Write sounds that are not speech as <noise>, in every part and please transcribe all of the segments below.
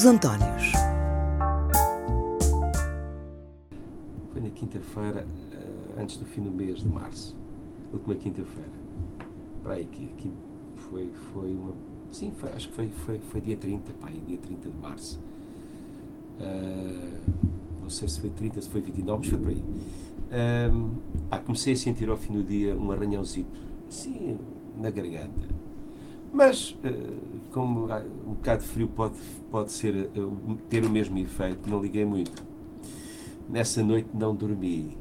Os Antónios. Foi na quinta-feira, eh, antes do fim do mês de março. Última quinta-feira. Para aí, que, foi, foi uma. Sim, foi, acho que foi, foi, foi dia 30, pá, dia 30 de março. Uh, não sei se foi 30, se foi 29, mas foi por aí. Um, pá, comecei a sentir ao fim do dia um arranhãozinho, sim, na garganta. Mas, uh, como um bocado de frio pode, pode ser, uh, ter o mesmo efeito, não liguei muito. Nessa noite não dormi.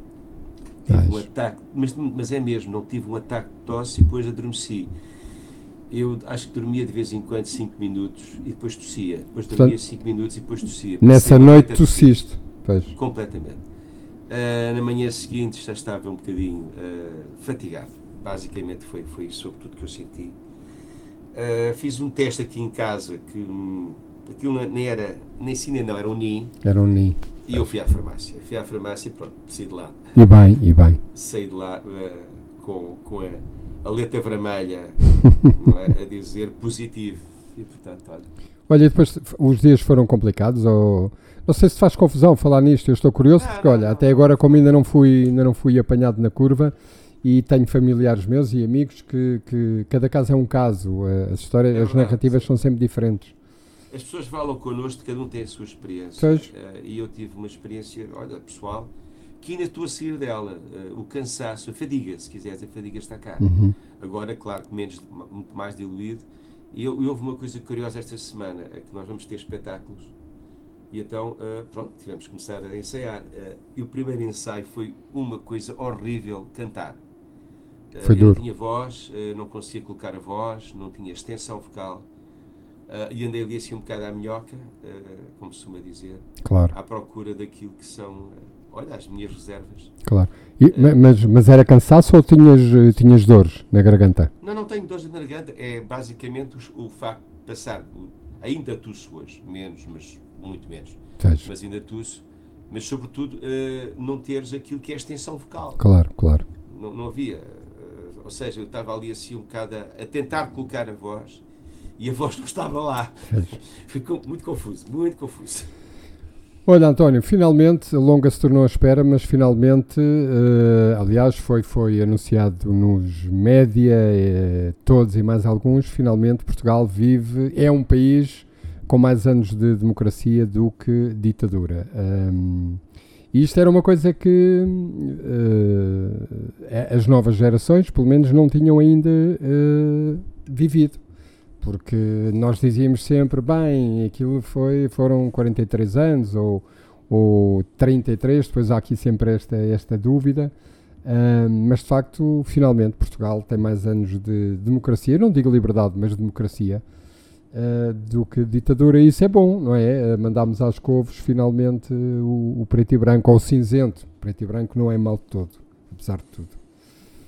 Tive um ataque, mas, mas é mesmo, não tive um ataque de tosse e depois adormeci. Eu acho que dormia de vez em quando 5 minutos e depois tossia. Depois dormia 5 minutos e depois tossia. Nessa noite tossiste? Pois. Completamente. Uh, na manhã seguinte já estava um bocadinho uh, fatigado. Basicamente foi, foi isso sobre tudo que eu senti. Uh, fiz um teste aqui em casa que um, aquilo nem era nem sim nem não, era um NIM. Era um NIM. E eu fui à farmácia. Fui à farmácia e pronto, saí de lá. E bem, e bem. Saí de lá com, com a, a letra vermelha <laughs> é? a dizer positivo. E portanto, olha. Olha, e depois os dias foram complicados ou não sei se faz confusão falar nisto, eu estou curioso porque olha, até agora como ainda não fui, ainda não fui apanhado na curva e tenho familiares meus e amigos que, que cada caso é um caso, eh, as histórias, é as narrativas são sempre diferentes. As pessoas falam connosco, cada um tem a sua experiência. Pois. Uh, e eu tive uma experiência, olha, pessoal, que ainda estou a sair dela. Uh, o cansaço, a fadiga, se quiseres, a fadiga está cá. Uhum. Agora, claro, menos, muito mais diluído. E, e houve uma coisa curiosa esta semana, é que nós vamos ter espetáculos e então, uh, pronto, tivemos que começar a ensaiar. Uh, e o primeiro ensaio foi uma coisa horrível, cantar. Uh, foi eu duro. não tinha voz, não conseguia colocar a voz, não tinha extensão vocal. e andei ali assim um bocado à minhoca, como se costuma dizer. Claro. À procura daquilo que são, olha, as minhas reservas. Claro. E, mas, mas era cansaço ou tinhas, tinhas dores na garganta? Não, não tenho dores na garganta. É basicamente o, o facto de passar, ainda tu hoje, menos, mas muito menos. Mas ainda tuço. Mas, sobretudo, não teres aquilo que é a extensão vocal. Claro, claro. Não, não havia. Uh, ou seja, eu estava ali assim um bocado a, a, tentar colocar a voz e a voz não estava lá. Ficou muito confuso, muito confuso. Olha, António, finalmente, longa se tornou a espera, mas finalmente, uh, aliás, foi, foi anunciado nos média, todos e mais alguns, finalmente Portugal vive, é um país com mais anos de democracia do que ditadura. Um, e isto era uma coisa que uh, as novas gerações, pelo menos, não tinham ainda uh, vivido. Porque nós dizíamos sempre, bem, aquilo foi, foram 43 anos ou, ou 33, depois há aqui sempre esta, esta dúvida. mas de facto, finalmente, Portugal tem mais anos de democracia, não digo liberdade, mas democracia uh, do que ditadura. E isso é bom, não é? Uh, mandámos às couves finalmente o, o, preto e branco, ou o cinzento. Preto e branco não é mal de todo, apesar de tudo.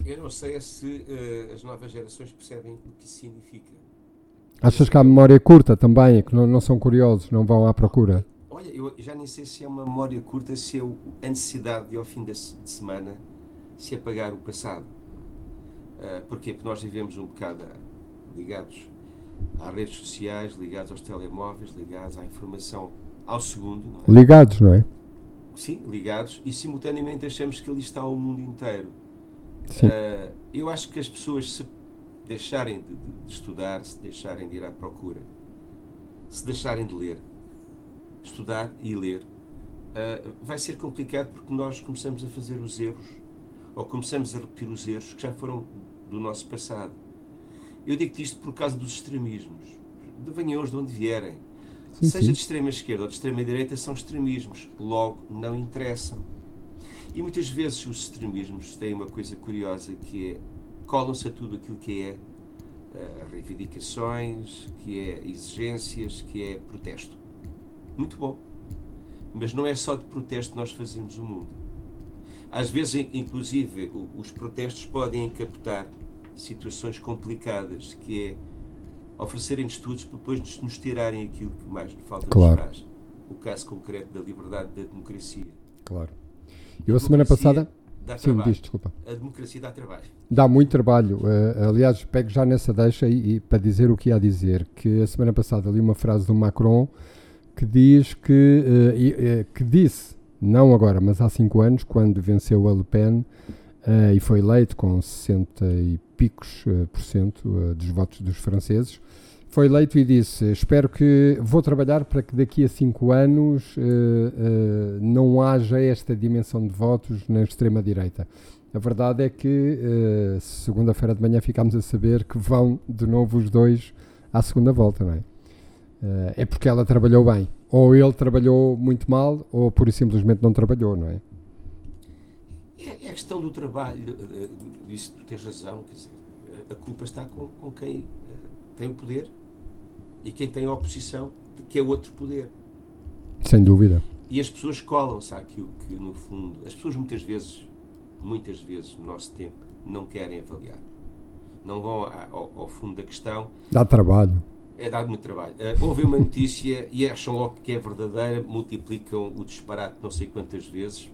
Eu não sei se uh, as novas gerações percebem o que isso significa. Achas que há memória curta também, que não, não são curiosos, não vão à procura? Olha, eu já nem sei se é uma memória curta, se é a necessidade de, ao fim de semana, se apagar o passado. Uh, porquê? Porque nós vivemos um bocado ligados às redes sociais, ligados aos telemóveis, ligados à informação ao segundo. Não é? Ligados, não é? Sim, ligados e simultaneamente achamos que ali está o mundo inteiro. Uh, eu acho que as pessoas se deixarem de, de, estudar, se deixarem de ir à procura, se deixarem de ler, estudar e ler, uh, vai ser complicado porque nós começamos a fazer os erros ou começamos a repetir os erros que já foram do nosso passado. Eu digo-te isto por causa dos extremismos. Venham de onde vierem. Sim, Seja sim. de extrema esquerda ou de extrema direita, são extremismos. Logo, não interessam. E muitas vezes os extremismos têm uma coisa curiosa que é colam-se a tudo aquilo que é uh, reivindicações, que é exigências, que é protesto. Muito bom. Mas não é só de protesto que nós fazemos o mundo. Às vezes, inclusive, os protestos podem encapotar situações complicadas, que é oferecerem estudos para depois nos tirarem aquilo que mais nos falta claro. nos. O caso concreto da liberdade da democracia. Claro. Eu a, a semana passada. Dá Sim, diz, desculpa. A democracia dá trabalho. Dá muito trabalho. Uh, aliás, pego já nessa deixa e, e, para dizer o que ia dizer, que a semana passada li uma frase do Macron que diz que, uh, que disse, não agora, mas há cinco anos, quando venceu a Le Pen e foi eleito com 60 e picos uh, por cento dos votos dos franceses, foi eleito e disse: Espero que vou trabalhar para que daqui a cinco anos não haja esta dimensão de votos na extrema-direita. A verdade é que segunda-feira de manhã ficámos a saber que vão de novo os dois à segunda volta, não é? Uh, é porque ela trabalhou bem. Ou ele trabalhou muito mal, ou pura e simplesmente não trabalhou, não é? É, é a questão do trabalho, isso tu tens razão, dizer, a culpa está com, com quem uh, tem o poder e quem tem a oposição, que é outro poder. Sem dúvida. E as pessoas colam-se àquilo que, no fundo, as pessoas muitas vezes, muitas vezes no nosso tempo, não querem avaliar. Não vão ao, ao fundo da questão. Dá trabalho é dado muito trabalho. Uh, ouvem uma notícia e acham logo que é verdadeira, multiplicam o disparate não sei quantas vezes.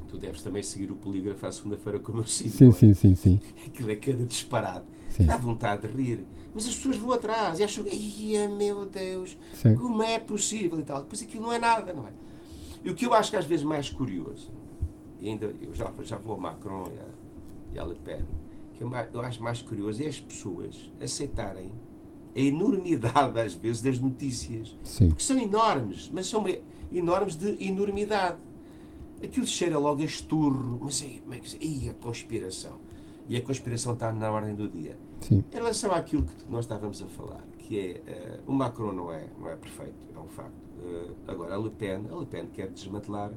Tu deves também seguir o polígrafo à segunda-feira como eu sigo. Sim, sim, sim, sim. <laughs> Aquilo é cada disparate. Sim. Dá vontade de rir. Mas as pessoas vão atrás e acham, ia meu Deus, sim. como é possível e tal. Depois aquilo não é nada, não é? E o que eu acho que às vezes mais curioso, e ainda eu já, já vou a Macron e a, e a Le Pen, que eu, eu acho mais curioso é as pessoas aceitarem a enormidade, às vezes, das notícias. Sim. Porque são enormes, mas são enormes de enormidade. Aquilo cheira logo a esturro, mas aí, aí a conspiração. E a conspiração está na ordem do dia. Sim. Em relação àquilo que nós estávamos a falar, que é uh, o Macron não é, não é perfeito, é um facto. Uh, agora, a Le Pen, a Le Pen quer desmantelar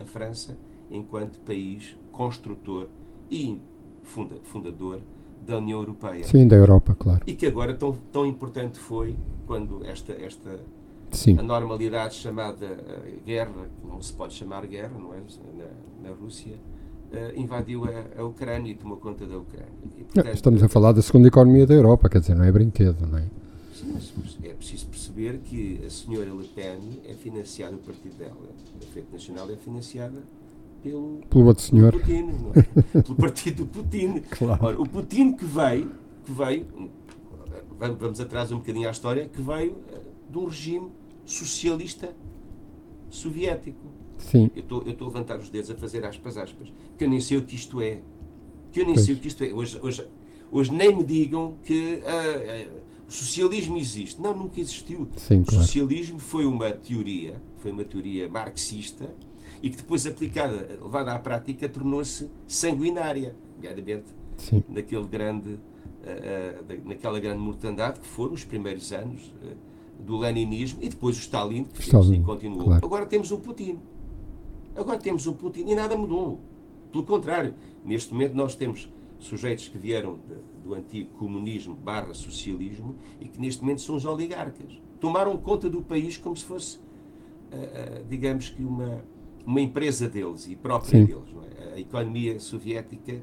a França enquanto país construtor e funda, fundador da União Europeia. Sim, da Europa, claro. E que agora tão, tão importante foi quando esta, esta Sim. a normalidade chamada uh, guerra, que não se pode chamar guerra, não é? Na, na Rússia, uh, invadiu a, a, Ucrânia e tomou conta da Ucrânia. E, portanto, estamos a falar da segunda economia da Europa, quer dizer, não é brinquedo, não é? Sim, mas é preciso perceber que a senhora Le Pen é financiada, o partido dela, a Frente Nacional é financiada pelo, pelo outro senhor. Pelo, Putin, é? <laughs> pelo partido do Putin. Claro. Ora, o Putin que veio, que veio, vamos atrás um bocadinho à história, que veio eh, de um regime socialista soviético. Sim. Eu estou a levantar os dedos a fazer aspas, aspas, que eu nem sei o que isto é. Que eu nem pois. sei o que isto é. Hoje, hoje, hoje nem me digam que uh, uh, o socialismo existe. Não, nunca existiu. Sim, o socialismo foi uma teoria, foi uma teoria marxista, e que depois aplicada, levada à prática, tornou-se sanguinária, nomeadamente naquele grande, uh, naquela grande mortandade que foram os primeiros anos uh, do leninismo e depois o Stalin, que Stalin, continuou. Claro. Agora temos o Putin. Agora temos o Putin e nada mudou. Pelo contrário, neste momento nós temos sujeitos que vieram do antigo comunismo barra socialismo e que neste momento são os oligarcas. Tomaram conta do país como se fosse, digamos que uma, uma empresa deles e própria Sim. deles. É? A economia soviética. Eh,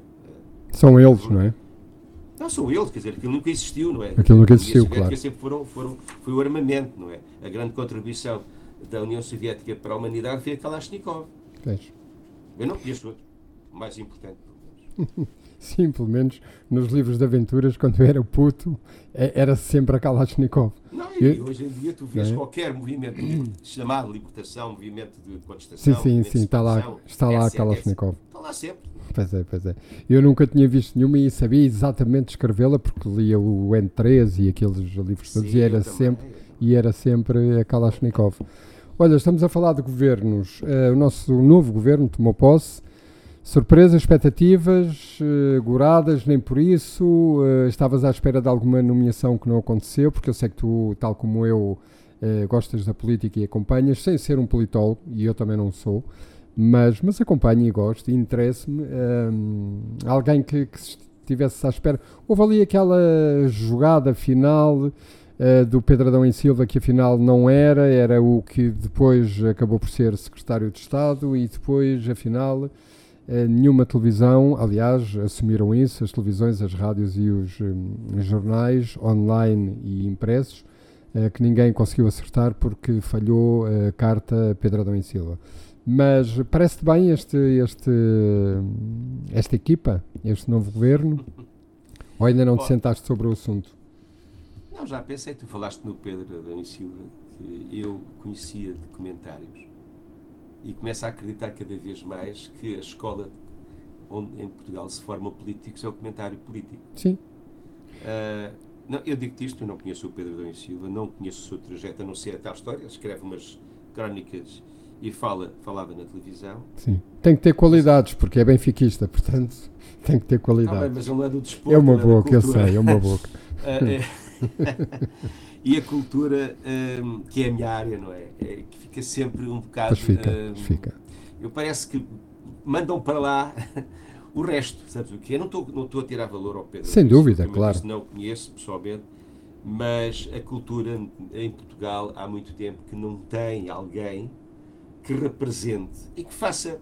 são eles, não é? Não, são eles, quer dizer, aquilo nunca existiu, não é? Aquilo nunca existiu, claro. sempre foram, foram, foi o armamento, não é? A grande contribuição da União Soviética para a humanidade foi a Kalashnikov. Vejo. Eu não conheço outro. O mais importante, pelo menos. <laughs> Sim, pelo menos nos livros de aventuras, quando era puto, é, era sempre a Kalashnikov. Não, e hoje em dia tu vês é? qualquer movimento <clears throat> chamado libertação, movimento de contestação. Sim, sim, sim, está lá, está lá a Kalashnikov. Está lá sempre. Pois é, pois é. Eu nunca tinha visto nenhuma e sabia exatamente descrevê-la porque lia o N13 e aqueles livros todos e era sempre e era sempre a Kalashnikov. Olha, estamos a falar de governos. Uh, o nosso novo governo tomou posse Surpresas, expectativas, uh, goradas, nem por isso. Uh, estavas à espera de alguma nomeação que não aconteceu, porque eu sei que tu, tal como eu, uh, gostas da política e acompanhas, sem ser um politólogo, e eu também não sou, mas, mas acompanho e gosto e interessa-me. alguém que, que estivesse à espera. Houve ali aquela jogada final. do Pedradão em Silva, que afinal não era, era o que depois acabou por ser secretário de Estado e depois, afinal, nenhuma televisão, aliás, assumiram isso, as televisões, as rádios e os um, jornais online e impressos, uh, que ninguém conseguiu acertar porque falhou a carta Pedro Adão e Silva. Mas parece-te bem este, este, esta equipa, este novo governo? Ou ainda não te sentaste sobre o assunto? Não, já pensei, tu falaste no Pedro Adão e Silva. que eu conhecia de comentários e começo a acreditar cada vez mais que a escola onde em Portugal se formam políticos é o comentário político. Sim. Uh, não, eu digo-te isto, eu não conheço o Pedro Adão Silva, não conheço o seu trajeto, a não ser a tal história, escreve umas crónicas e fala, falava na televisão. Sim. Tem que ter qualidades, porque é benfiquista, portanto <laughs> tem que ter qualidades. Ah, mas não é do desporto. É uma é boca, eu sei, é uma boca. <laughs> <laughs> e a cultura, um, que é a minha área, não é? é que fica sempre um bocado. Fica, um, fica. Eu parece que mandam para lá <laughs> o resto, sabes o que? Eu não estou não a tirar valor ao Pedro. Sem dúvida, claro. Não conheço pessoalmente, mas a cultura em Portugal há muito tempo que não tem alguém que represente e que faça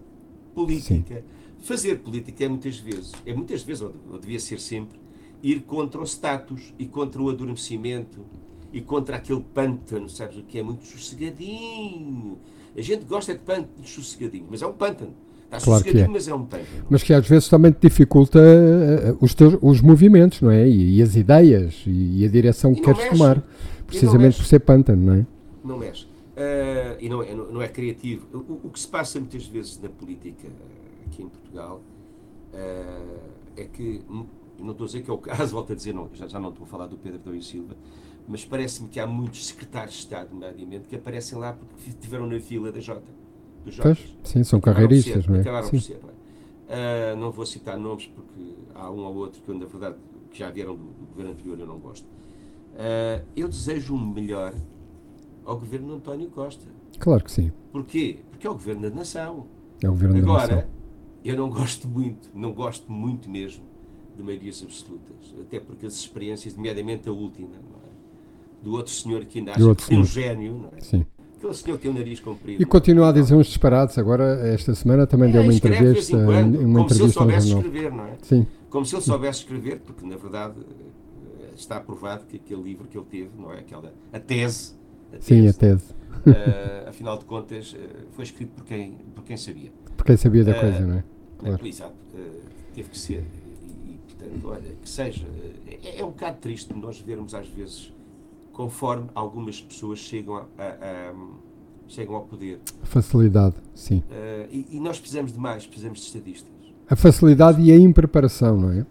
política. Sim. Fazer política é muitas vezes, é muitas vezes, ou devia ser sempre, ir contra o status e contra o adormecimento e contra aquele pântano, sabes o que é? Muito sossegadinho. A gente gosta de pântano sossegadinho, mas é um pântano. Está claro que é. mas é um pântano. Mas que às vezes também te dificulta uh, os, teus, os movimentos, não é? E, e as ideias e, e, a direção que queres mexe. tomar. Precisamente por ser pântano, não é? Não mexe. Uh, e não é, não é criativo. O, o, que se passa muitas vezes na política aqui em Portugal uh, é que não estou a dizer que é o caso, <laughs> volto a dizer, não, já, já não estou a falar do Pedro Dom e Silva, mas parece-me que há muitos secretários de Estado, nomeadamente, que aparecem lá porque estiveram na fila da Jota. Sim, são carreiristas, não é? Acabaram por ser, não é? Uh, não vou citar nomes porque há um ou outro que, na verdade, que já vieram do, do governo anterior eu não gosto. Uh, eu desejo o melhor ao governo de António Costa. Claro que sim. Porquê? Porque é o governo da nação. É o governo Agora, da nação. eu não gosto muito, não gosto muito mesmo de maiorias absolutas, até porque as experiências, nomeadamente a última, é? Do outro senhor que ainda acha que é um gênio, não é? Sim. Aquele senhor tem o nariz comprido. E continua a dizer uns disparados. Agora, esta semana, também é, deu uma entrevista. Quando, uma como entrevista se ele soubesse escrever, não é? Sim. Como se ele soubesse escrever, porque na verdade está aprovado que aquele livro que ele teve, não é? Aquela, a tese. A tese Sim, a tese. Uh, afinal de contas, uh, foi escrito por quem, por quem sabia. Por quem sabia da uh, coisa, não é? Claro. Exato. teve que ser. E, e, portanto, olha, que seja. É, é um bocado triste nós vermos às vezes conforme algumas pessoas chegam, a, a, a chegam ao poder. Facilidade, sim. Uh, e, e, nós precisamos de mais, precisamos de estadistas. A facilidade e a impreparação, não é?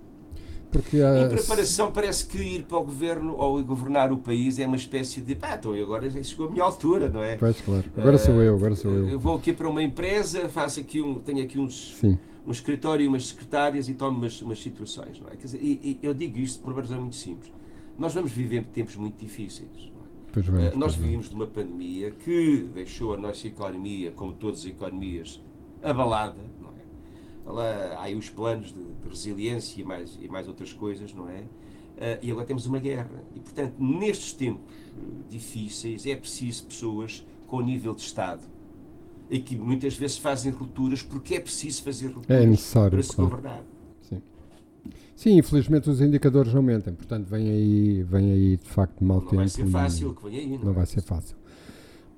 Porque a impreparação parece que ir para o governo ou governar o país é uma espécie de pá, então agora chegou a minha altura, não é? Pois, claro. Agora sou eu, agora sou eu. Eu vou aqui para uma empresa, faço aqui um, tenho aqui uns, sim. um escritório e umas secretárias e tomo umas, umas situações, não é? Quer dizer, e, e eu digo isto por uma razão muito simples nós vamos viver tempos muito difíceis. Bem, uh, nós vivemos de uma pandemia que deixou a nossa economia, como todas as economias, abalada. É? Lá, há aí os planos de, de, resiliência e mais, e mais outras coisas, não é? Uh, e agora temos uma guerra. E, portanto, nestes tempos difíceis, é preciso pessoas com nível de Estado e que muitas vezes fazem rupturas porque é preciso fazer rupturas é para se claro. governar. Sim, infelizmente os indicadores aumentam, portanto vem aí, vem aí de facto mau não tempo. Não vai ser fácil que vem aí, não, não vai ser fácil.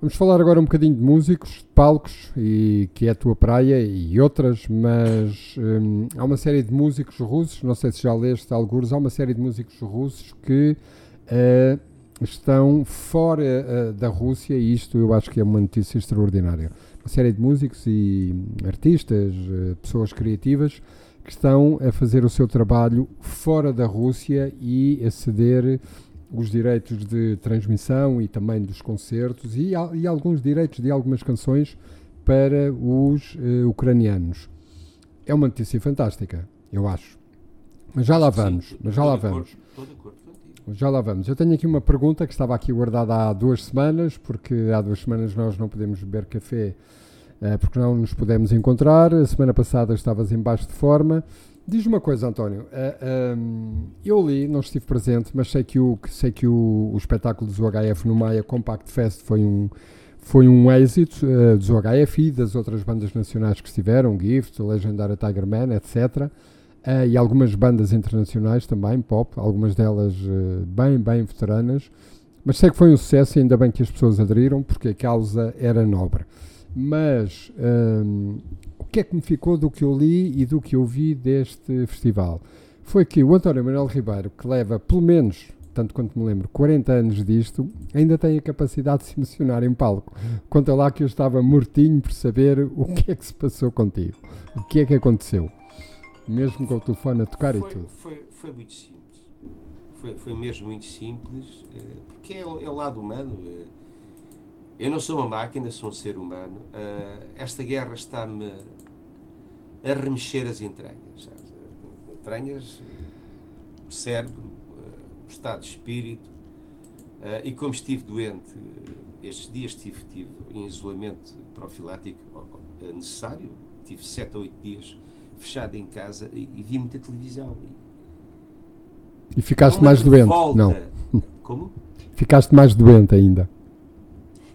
Vamos falar agora um bocadinho de músicos, de palcos, e, que é a tua praia e outras, mas hum, há uma série de músicos russos, não sei se já leste alguns, há uma série de músicos russos que uh, estão fora uh, da Rússia e isto eu acho que é uma notícia extraordinária. Uma série de músicos e artistas, uh, pessoas criativas que estão a fazer o seu trabalho fora da Rússia e a ceder os direitos de transmissão e também dos concertos e, e alguns direitos de algumas canções para os uh, ucranianos. É uma notícia fantástica, eu acho. Mas já lá vamos, mas já lá vamos. Já lá vamos. Eu tenho aqui uma pergunta que estava aqui guardada há duas semanas, porque há duas semanas nós não podemos beber café porque não nos pudemos encontrar. A semana passada estavas em baixo de forma. Diz uma coisa, António. Eh, ehm, eu li, não estive presente, mas sei que o, sei que o, o espetáculo do HF no Maia Compact Fest foi um, foi um êxito uh, do HF e das outras bandas nacionais que estiveram, Gift, Legendary Tiger Man, etc. E algumas bandas internacionais também, pop, algumas delas bem, bem veteranas. Mas sei que foi um sucesso e ainda bem que as pessoas aderiram, porque a causa era nobre. Mas um, o que é que me ficou do que eu li e do que eu vi deste festival? Foi que o António Manuel Ribeiro, que leva pelo menos tanto quanto me lembro, 40 anos disto, ainda tem a capacidade de se emocionar em palco. Conta lá que eu estava mortinho por saber o que é que se passou contigo, o que é que aconteceu, mesmo com o telefone a tocar foi, e tudo. Foi, foi muito simples. Foi, foi mesmo muito simples, eh, porque é, o- é o lado humano. eh. Eu não sou uma máquina, sou um ser humano. Eh, Esta guerra está-me a remexer as entranhas. sabes? Entranhas, o cérebro, o estado de espírito. Eh, E como estive doente, estes dias estive, estive em isolamento profilático eh, necessário, tive 7 ou 8 dias fechado em casa e, e vi muita televisão. E ficaste Uma mais doente? revolta. Não, Como? <laughs> ficaste mais doente ainda.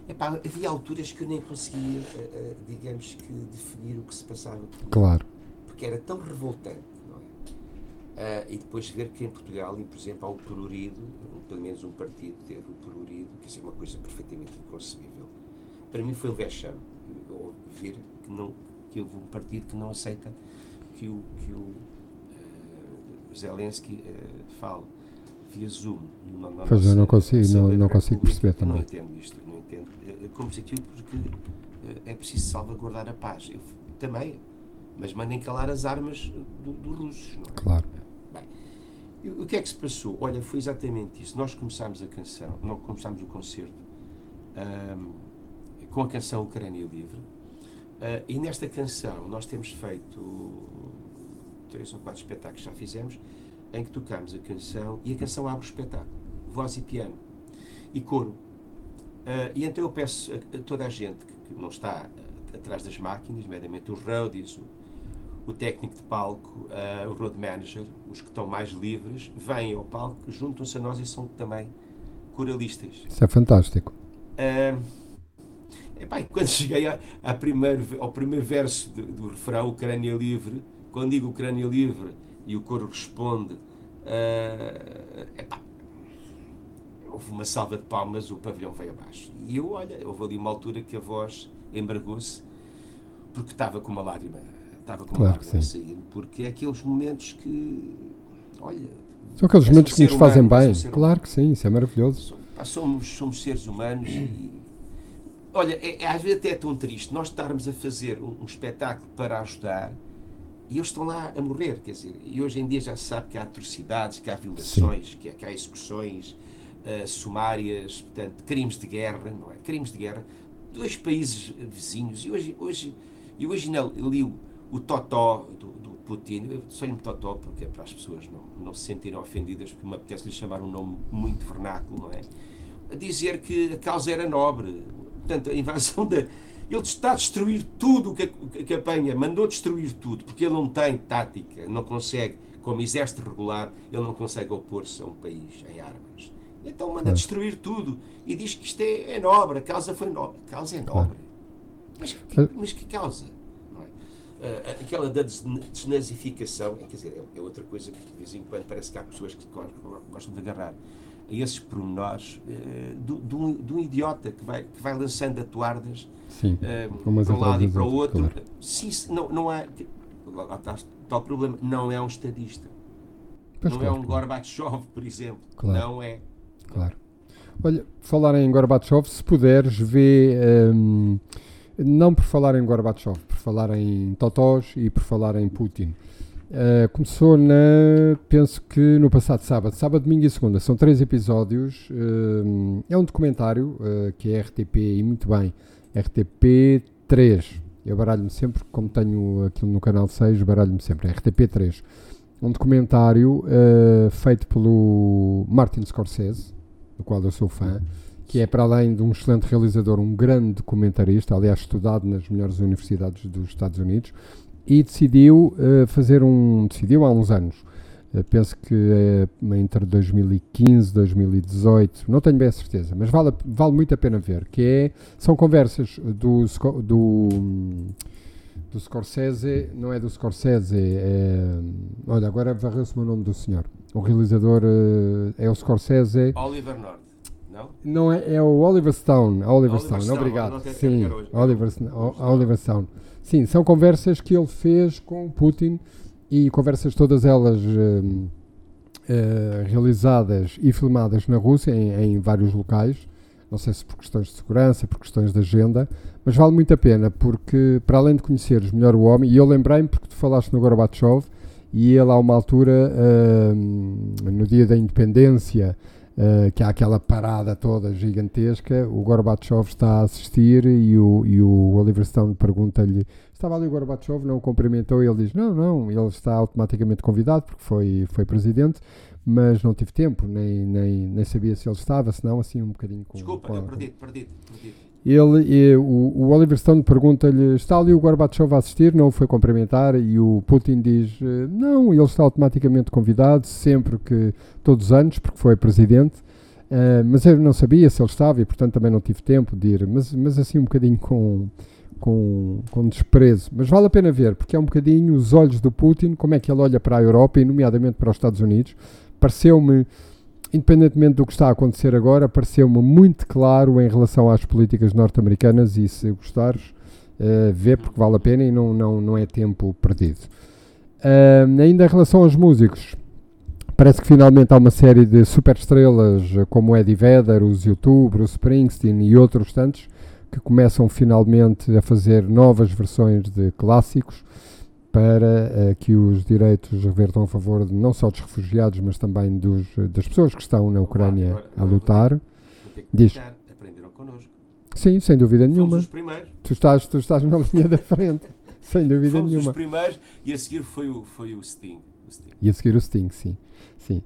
Epá, havia alturas que eu nem conseguia, eh, eh, digamos que, definir o que se passava comigo, Claro, porque era tão revoltante, não é? Ah, e depois ver que em Portugal, e, por exemplo, há o Prurido, pelo menos um partido teve o Prurido, que isso é uma coisa perfeitamente inconcebível. Para mim foi um vexame ouvir que, não, que houve um partido que não aceita que o, que o eh, Zelensky fale Pois eu não consigo- não- não consigo perceber Eu Não também. entendo isto, não entendo. Eh, Como se aquilo porque eh, é preciso salvaguardar a paz. Eu também, mas mandem calar as armas do- dos russos. Não é? claro. Bem, o que é que se passou? Olha, foi exatamente isso. Nós começámos a canção, nós começámos o concerto ahm, com a canção Ucrânia Livre. Ah, e nesta canção nós temos feito três ou quatro espetáculos já fizemos, em que tocamos a canção e a canção abre o espetáculo, voz e piano e coro. Ah, e então eu peço a, a toda a gente que, que não está ah, atrás das máquinas, nomeadamente os roadies, o, o técnico de palco, ah, o road manager, os que estão mais livres, vêm ao palco, juntam-se a nós e são também coralistas. Isso é fantástico. Epá, quando <laughs> cheguei a, a primeiro, ao primeiro verso do, do refrão, Ucrânia Livre, quando digo Ucrânia Livre e o coro responde, ah, epá, houve uma salva de palmas, o pavilhão veio abaixo. E eu, olha, houve ali uma altura que a voz embargou-se, porque estava com uma lágrima, estava com uma Claro lágrima a sair, porque é aqueles momentos que, olha, São aqueles um momentos que nos fazem humano, és bem. um ser Claro que sim, isso é maravilhoso. Somos, somos seres humanos e. Olha, é, é- às vezes até é tão triste nós estarmos a fazer um, um espetáculo para ajudar e eles estão lá a morrer, quer dizer, e hoje em dia já se sabe que há atrocidades, que há violações, que, há- que há execuções ah, sumárias, portanto, crimes de guerra, não é? Crimes de guerra. Dois países vizinhos, e hoje, hoje, e hoje ainda li o, o totó do, do Putin, eu sou-lhe totó porque é para as pessoas não, não se sentirem ofendidas, porque me apetece lhe chamar um nome muito vernáculo, não é? A dizer que a causa era nobre, portanto, a invasão <laughs> da. Ele está a destruir tudo o que, que apanha, mandou destruir tudo, porque ele não tem tática, não consegue, como exército regular, ele não consegue opor-se a um país em armas. Então manda destruir tudo e diz que isto é, é nobre, a causa foi nobre. A causa é nobre. Mas, que, mas que causa? É? Ah, aquela da desna- desnazificação, quer dizer, é, é outra coisa que de vez em quando parece que há pessoas que go- gostam de agarrar a esses pormenores do- de um, de um idiota que vai, que vai lançando atuardas Sim. eh, Umas para um lado e para o outro. claro. Sim, não, não é. Lá lá está tal problema. Não é um estadista. Pois não claro, é um Gorbachev, por exemplo. Claro. Não é. Claro. Olha, falar em Gorbachev, se puderes, vê. hum, não por falar em Gorbachev, por falar em Totós e por falar em Putin. Uh, começou na. Penso que no passado sábado, sábado, domingo e segunda. São três episódios. hum, é um documentário uh, que é RTP e muito bem. RTP 3. Eu baralho-me sempre, como tenho aquilo no canal 6, baralho-me sempre. RTP 3. Um documentário uh, feito pelo Martin Scorsese, do qual eu sou fã, que é para além de um excelente realizador, um grande documentarista, aliás, estudado nas melhores universidades dos Estados Unidos, e decidiu uh, fazer um. decidiu há uns anos. uh, penso que é entre 2015 e 2018, não tenho bem a certeza, mas vale, vale muito a pena ver. Que é, são conversas do, do, do Scorsese, não é do Scorsese, é, olha, agora varreu-se o nome do senhor. O realizador é o Scorsese. Oliver North. Não? Não é, é o Oliver Stone. Oliver, Oliver Stone, Stone, obrigado. que Sim. Oliver, Oliver Stone. Sim, são conversas que ele fez com Putin e conversas todas elas hum, realizadas e filmadas na Rússia, em, em vários locais. Não sei se por questões de segurança, por questões de agenda, mas vale muito a pena, porque para além de conheceres melhor o homem, e eu lembrei-me porque tu falaste no Gorbachev, e ele a uma altura, uh, no dia da independência, uh, que há aquela parada toda gigantesca, o Gorbachev está a assistir e o, e o Oliver Stone pergunta-lhe, estava ali o Gorbachev, não o cumprimentou, e ele diz, não, não, ele está automaticamente convidado porque foi, foi presidente, mas não tive tempo, nem, nem, nem sabia se ele estava, senão assim um bocadinho com... Desculpa, com, eu perdi, perdi, perdi. Ele, o, o, Oliver Stone pergunta-lhe: está ali o Gorbachev a assistir? Não o foi cumprimentar? E o Putin diz: não, ele está automaticamente convidado, sempre que, todos os anos, porque foi presidente. Uh, mas eu não sabia se ele estava e, portanto, também não tive tempo de ir. Mas, mas assim, um bocadinho com, com, com desprezo. Mas vale a pena ver, porque é um bocadinho os olhos do Putin, como é que ele olha para a Europa e, nomeadamente, para os Estados Unidos. Pareceu-me independentemente do que está a acontecer agora, pareceu-me muito claro em relação às políticas norte-americanas e se gostares, uh, vê porque vale a pena e não, não, não é tempo perdido. Uh, ainda em relação aos músicos, parece que finalmente há uma série de superestrelas como Eddie Vedder, os YouTube, Bruce Springsteen e outros tantos que começam finalmente a fazer novas versões de clássicos para uh, que os direitos revertam a favor de, não só dos refugiados, mas também dos, das pessoas que estão na Ucrânia agora, agora, a lutar. Diz. Aprenderam connosco. Sim, sem dúvida nenhuma. Fomos os primeiros. Tu estás, tu estás na linha da frente, <laughs> sem dúvida Fomos nenhuma. os primeiros e a seguir foi o, foi o Sting. o, Sting. E a seguir o Sting, sim. sim.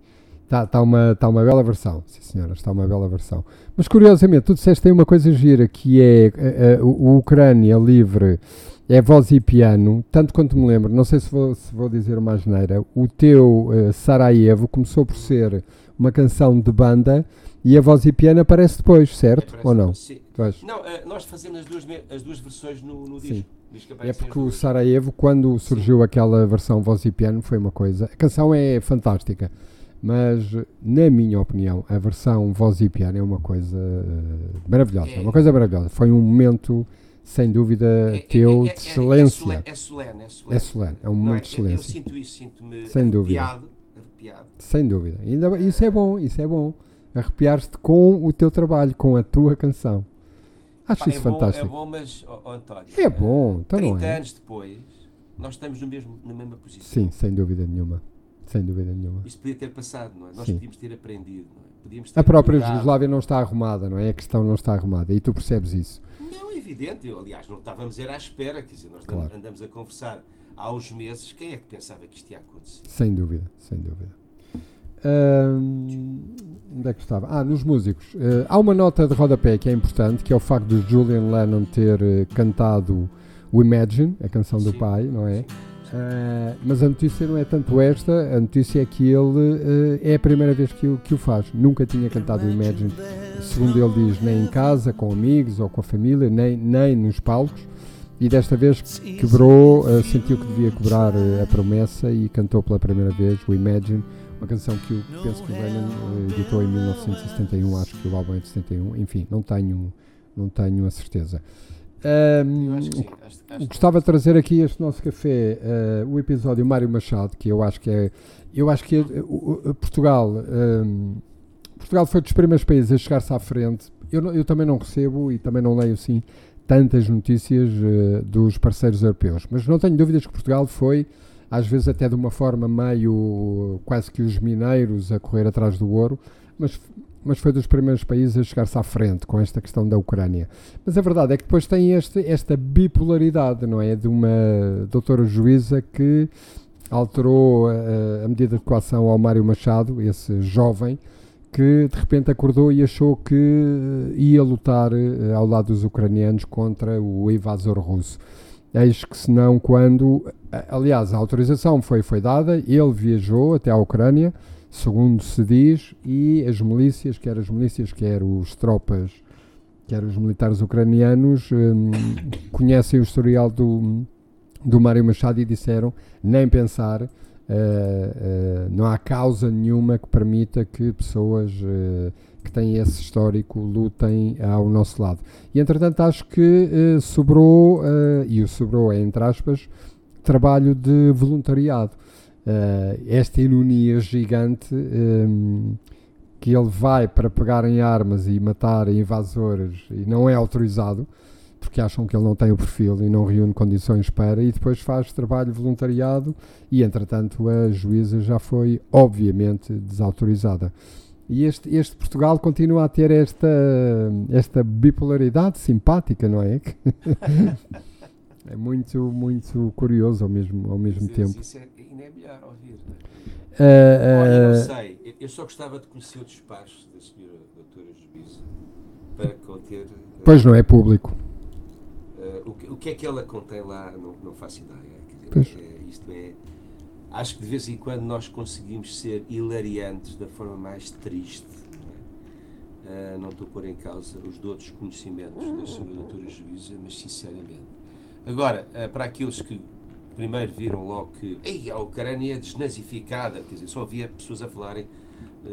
Está tá uma, tá uma bela versão, sim senhora, está uma bela versão. Mas curiosamente, tu disseste tem uma coisa gira que é a, a, a, o Ucrânia livre é voz e piano, tanto quanto me lembro, não sei se vou, se vou dizer uma asneira, o teu uh, Sarajevo começou por ser uma canção de banda e a voz e piano aparece depois, certo? Ou não? Sim. Não, uh, nós fazemos as duas, as duas versões no, no disco. disco é porque o Sarajevo, quando surgiu Sim. aquela versão voz e piano, foi uma coisa. A canção é fantástica, mas, na minha opinião, a versão voz e piano é uma coisa uh, maravilhosa. É. Uma coisa maravilhosa. Foi um momento sem dúvida, é, é teu é, é, de excelência. É solene, é solene. É solene, é um momento de excelência. Eu sinto isso, sinto-me sem arrepiado, dúvida. arrepiado. Sem dúvida. Ainda, isso é bom, isso é bom. Arrepiar-te com o teu trabalho, com a tua canção. Acho Pá, isso é fantástico. Bom, é bom, mas, oh, António, é bom, então 30 é. anos depois, nós estamos no mesmo, na mesma posição. Sim, sem dúvida nenhuma. Sem dúvida nenhuma. Isto podia ter passado, não é? Nós Sim. podíamos ter aprendido, não é? Podíamos ter a própria Jugoslávia não está arrumada, não é? A questão não está arrumada e tu percebes isso. Evidente. Eu, aliás, não estávamos era à espera. Quer dizer, nós claro. andamos a conversar há uns meses. Quem é que pensava que isto ia acontecer? Sem dúvida, sem dúvida. Hum, onde é que estava? Ah, nos músicos. Uh, há uma nota de rodapé que é importante, que é o facto de Julian Lennon ter uh, cantado o Imagine, a canção do pai, não é? Sim. Uh, mas a notícia não é tanto esta, a notícia é que ele uh, é a primeira vez que o, que o faz. Nunca tinha cantado o Imagine, segundo ele diz, nem em casa, com amigos ou com a família, nem, nem nos palcos. E desta vez quebrou, uh, sentiu que devia quebrar a promessa e cantou pela primeira vez o Imagine, uma canção que eu penso que o Lennon editou em 1971, acho que o álbum é de 71, enfim, não tenho, não tenho a certeza. Um, sim, acho, acho gostava de trazer aqui este nosso café uh, o episódio Mário Machado, que eu acho que é. Eu acho que é, uh, Portugal. Um, Portugal foi dos primeiros países a chegar-se à frente. Eu, eu também não recebo e também não leio assim tantas notícias uh, dos parceiros europeus, mas não tenho dúvidas que Portugal foi, às vezes até de uma forma meio quase que os mineiros a correr atrás do ouro, mas mas foi dos primeiros países a chegar-se à frente com esta questão da Ucrânia. Mas a verdade é que depois tem este, esta bipolaridade, não é? De uma doutora juíza que alterou a, a medida de coação ao Mário Machado, esse jovem, que de repente acordou e achou que ia lutar eh, ao lado dos ucranianos contra o invasor russo. Eis que senão quando, aliás, a autorização foi, foi dada, ele viajou até à Ucrânia, segundo se diz, e as milícias, quer as milícias, quer os tropas, quer os militares ucranianos, hum, <coughs> conhecem o historial do, do Mário Machado e disseram, nem pensar, uh, uh, não há causa nenhuma que permita que pessoas uh, que têm esse histórico lutem ao nosso lado. E entretanto acho que sobrou, e o sobrou é entre aspas, trabalho de voluntariado. Uh, esta ironia gigante um, que ele vai para pegar em armas e matar invasores e não é autorizado porque acham que ele não tem o perfil e não reúne condições para, e depois faz trabalho voluntariado e, entretanto, a juíza já foi, obviamente, desautorizada. E este, este Portugal continua a ter esta, esta bipolaridade simpática, não é? <laughs> é muito, muito curioso ao mesmo, ao mesmo tempo. Isso é, ainda é melhor ouvir, não é? Uh, Olha, não sei, eu só gostava de conhecer o despacho da senhora doutora juíza para conter... Uh, pois não é público. Uh, o, que, o que é que ela contém lá, não, não faço ideia. Dizer, é, isto é acho que de vez em quando nós conseguimos ser hilariantes da forma mais triste. Não, é? uh, não estou a pôr em causa os outros conhecimentos da sua doutora juíza, mas sinceramente. Agora, uh, para aqueles que primeiro viram logo que Ei, a Ucrânia é desnazificada, quer dizer, só havia pessoas a falarem uh,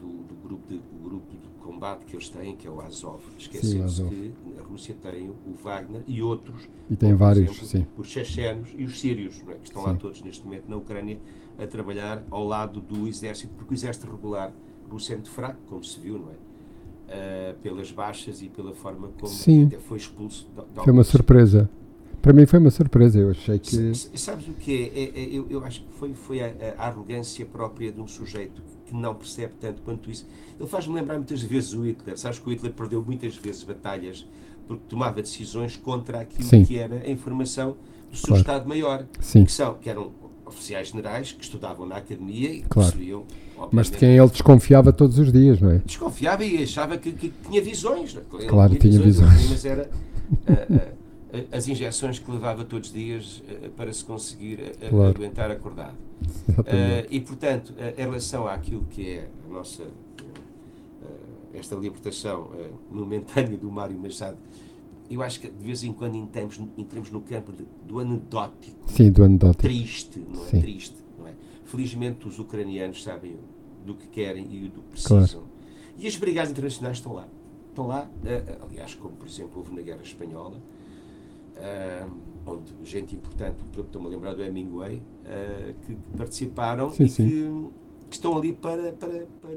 do, do, grupo de, do grupo de combate que eles têm, que é o Azov. Esquecendo-se que a Rússia tem o Wagner e outros. E tem vários, exemplo, sim. Os chechenos e os sírios, é? que estão sim. lá todos neste momento na Ucrânia a trabalhar ao lado do exército, porque o exército regular russo é muito fraco, como se viu, não é? Uh, pelas baixas e pela forma como sim. foi expulso. De, de foi uma surpresa. Para mim foi uma surpresa, eu achei que... Sabes o que é? é, é eu, eu, acho que foi, foi a, a, arrogância própria de um sujeito que não percebe tanto quanto isso. Ele faz-me lembrar muitas vezes o Hitler. Sabes que o Hitler perdeu muitas vezes batalhas porque tomava decisões contra aquilo Sim. que era a informação do seu claro. Estado-Maior, que, são, que eram oficiais generais que estudavam na academia e claro. percebiam. Mas de quem ele desconfiava todos os dias, não é? Desconfiava e achava que, que tinha visões. Ele claro, tinha, visões. visões. Mas era. Uh, uh, as injeções que levava todos os dias uh, para se conseguir uh, claro. aguentar acordado. Uh, e, portanto, em relação àquilo que é a nossa esta libertação momentânea do Mário Machado, eu acho que de vez em quando entramos, entramos no campo de, do anedótico. Sim, do anedótico. Triste, não é? Sim. Triste, não é? Felizmente os ucranianos sabem do que querem e do que precisam. Claro. E as brigadas internacionais estão lá. Estão lá, aliás, como por exemplo houve na Guerra Espanhola, uh, onde gente importante, estou-me a lembrar do Hemingway, uh, que participaram sim, e sim. Que, que, estão ali para, para, para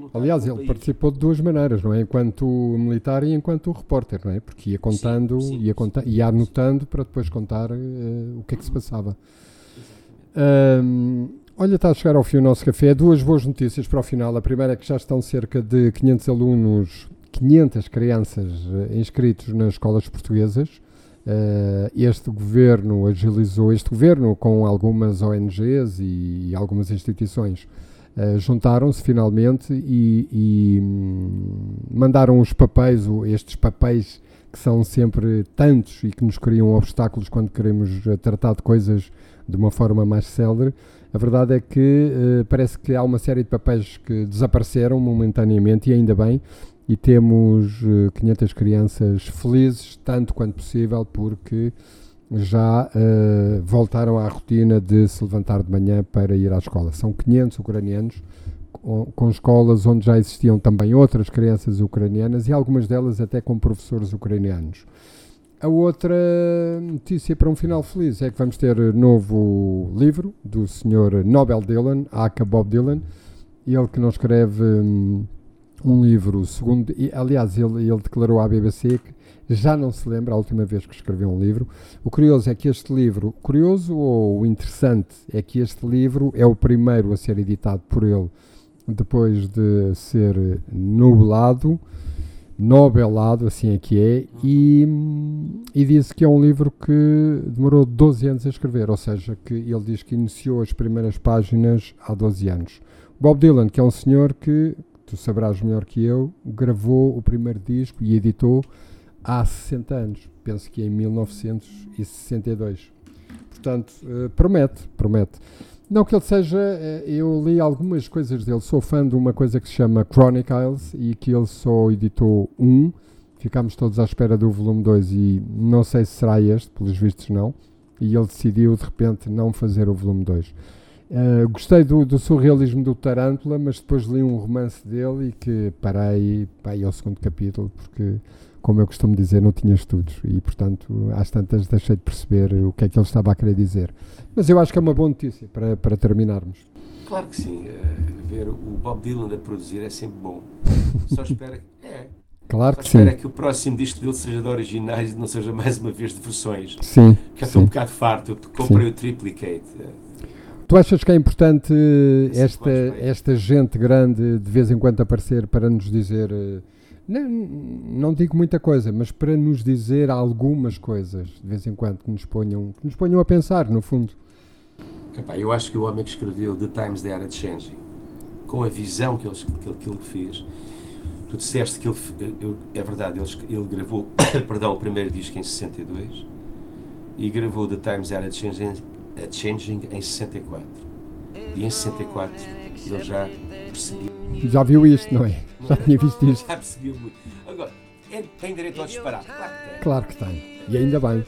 lutar. Aliás, ele país. participou de duas maneiras, não é? Enquanto militar e enquanto repórter, não é? Porque ia contando, sim, ia, conta ia anotando para depois contar uh, o que é que se passava. Um, olha, está a chegar ao fim o nosso café. Duas boas notícias para o final. A primeira é que já estão cerca de 500 alunos, 500 crianças inscritos nas escolas portuguesas. Uh, este governo agilizou, este governo com algumas ONGs e, algumas instituições uh, juntaram-se finalmente e, e hum, mandaram os papéis, estes papéis que são sempre tantos e que nos criam obstáculos quando queremos uh, tratar de coisas de uma forma mais célere. A verdade é que parece que há uma série de papéis que desapareceram momentaneamente e ainda bem, e temos 500 eh, crianças felizes, tanto quanto possível, porque já uh, voltaram à rotina de se levantar de manhã para ir à escola. São 500 ucranianos com, escolas onde já existiam também outras crianças ucranianas e algumas delas até com professores ucranianos. A outra notícia para um final feliz é que vamos ter novo livro do Sr. Nobel Dylan, aka Bob Dylan, ele que não escreve hum, um livro, segundo, e, aliás, ele, ele declarou à BBC que já não se lembra a última vez que escreveu um livro. O curioso é que este livro, curioso ou interessante, é que este livro é o primeiro a ser editado por ele depois de ser nobelado, nobelado, assim é que é, e, e disse que é um livro que demorou 12 anos a escrever, ou seja, que ele diz que iniciou as primeiras páginas há 12 anos. Bob Dylan, que é um senhor que tu sabrás melhor que eu, gravou o primeiro disco e editou há 60 anos, penso que em 1962. Portanto, uh, promete, promete. Não que ele seja, uh, eu li algumas coisas dele, sou fã de uma coisa que se chama Chronicles e que ele só editou um, ficámos todos à espera do volume 2 e não sei se será este, pelos vistos não, e ele decidiu de repente não fazer o volume 2. Uh, gostei do, do, surrealismo do Tarântula, mas depois li um romance dele e que parei, parei ao segundo capítulo porque como eu costumo dizer, não tinha estudos e, portanto, às tantas deixei de perceber o que é que ele estava a querer dizer. Mas eu acho que é uma boa notícia para, para terminarmos. Claro que sim. Uh, ver o Bob Dylan a produzir é sempre bom. Só espero que. É. Claro Só que espero sim. que o próximo disco dele seja de originais e não seja mais uma vez de versões. Sim, Que eu estou um sim. bocado farto. Eu comprei o Triplicate. Tu achas que é importante eh, esta, esta gente grande de vez em quando aparecer para nos dizer, eh, não, não digo muita coisa, mas para nos dizer algumas coisas de vez em quando que nos ponham, que nos ponham a pensar, no fundo. Epá, eu acho que o homem que escreveu The Times They Are Changing, com a visão que ele, que ele, que ele fez, tu disseste que ele, fe- eu- é verdade, ele, ele gravou <coughs> perdão, o primeiro disco em 62 e gravou The Times Are Changing, a Changing em 64. E em 64 ele já percebia. Já viu isto, não é? Já tinha visto isto. Já percebia muito. Agora, é- tem direito ao disparate? Claro que tem. Claro que tem. E ainda bem.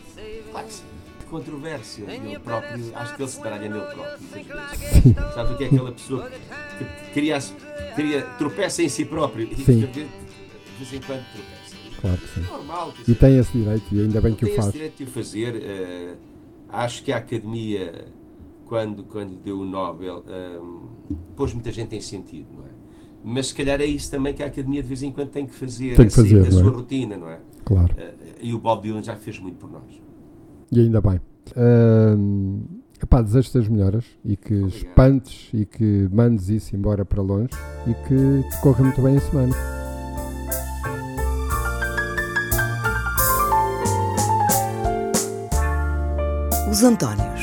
Claro que sim. Controvérsia, ele próprio, acho que ele se baralha nele próprio. Sabe o que é aquela pessoa que, que cria, cria, tropeça em si próprio e Sim. de vez em quando tropeça. Claro que sim. É normal. E tem esse direito, e ainda bem que o tem esse faz. direito de o fazer. eh, acho que a Academia, quando, quando deu o Nobel, eh, pôs muita gente em sentido, não é? Mas se calhar é isso também que a Academia de vez em quando tem que fazer, Tem que a sair fazer, da é? sua rotina, não é? Claro. Eh, e o Bob Dylan já fez muito por nós. E ainda bem. Ahm, epá, desejo-te as melhoras e que Obrigado. espantes e que mandes isso embora para longe e que te corra muito bem a semana. Os Antónios.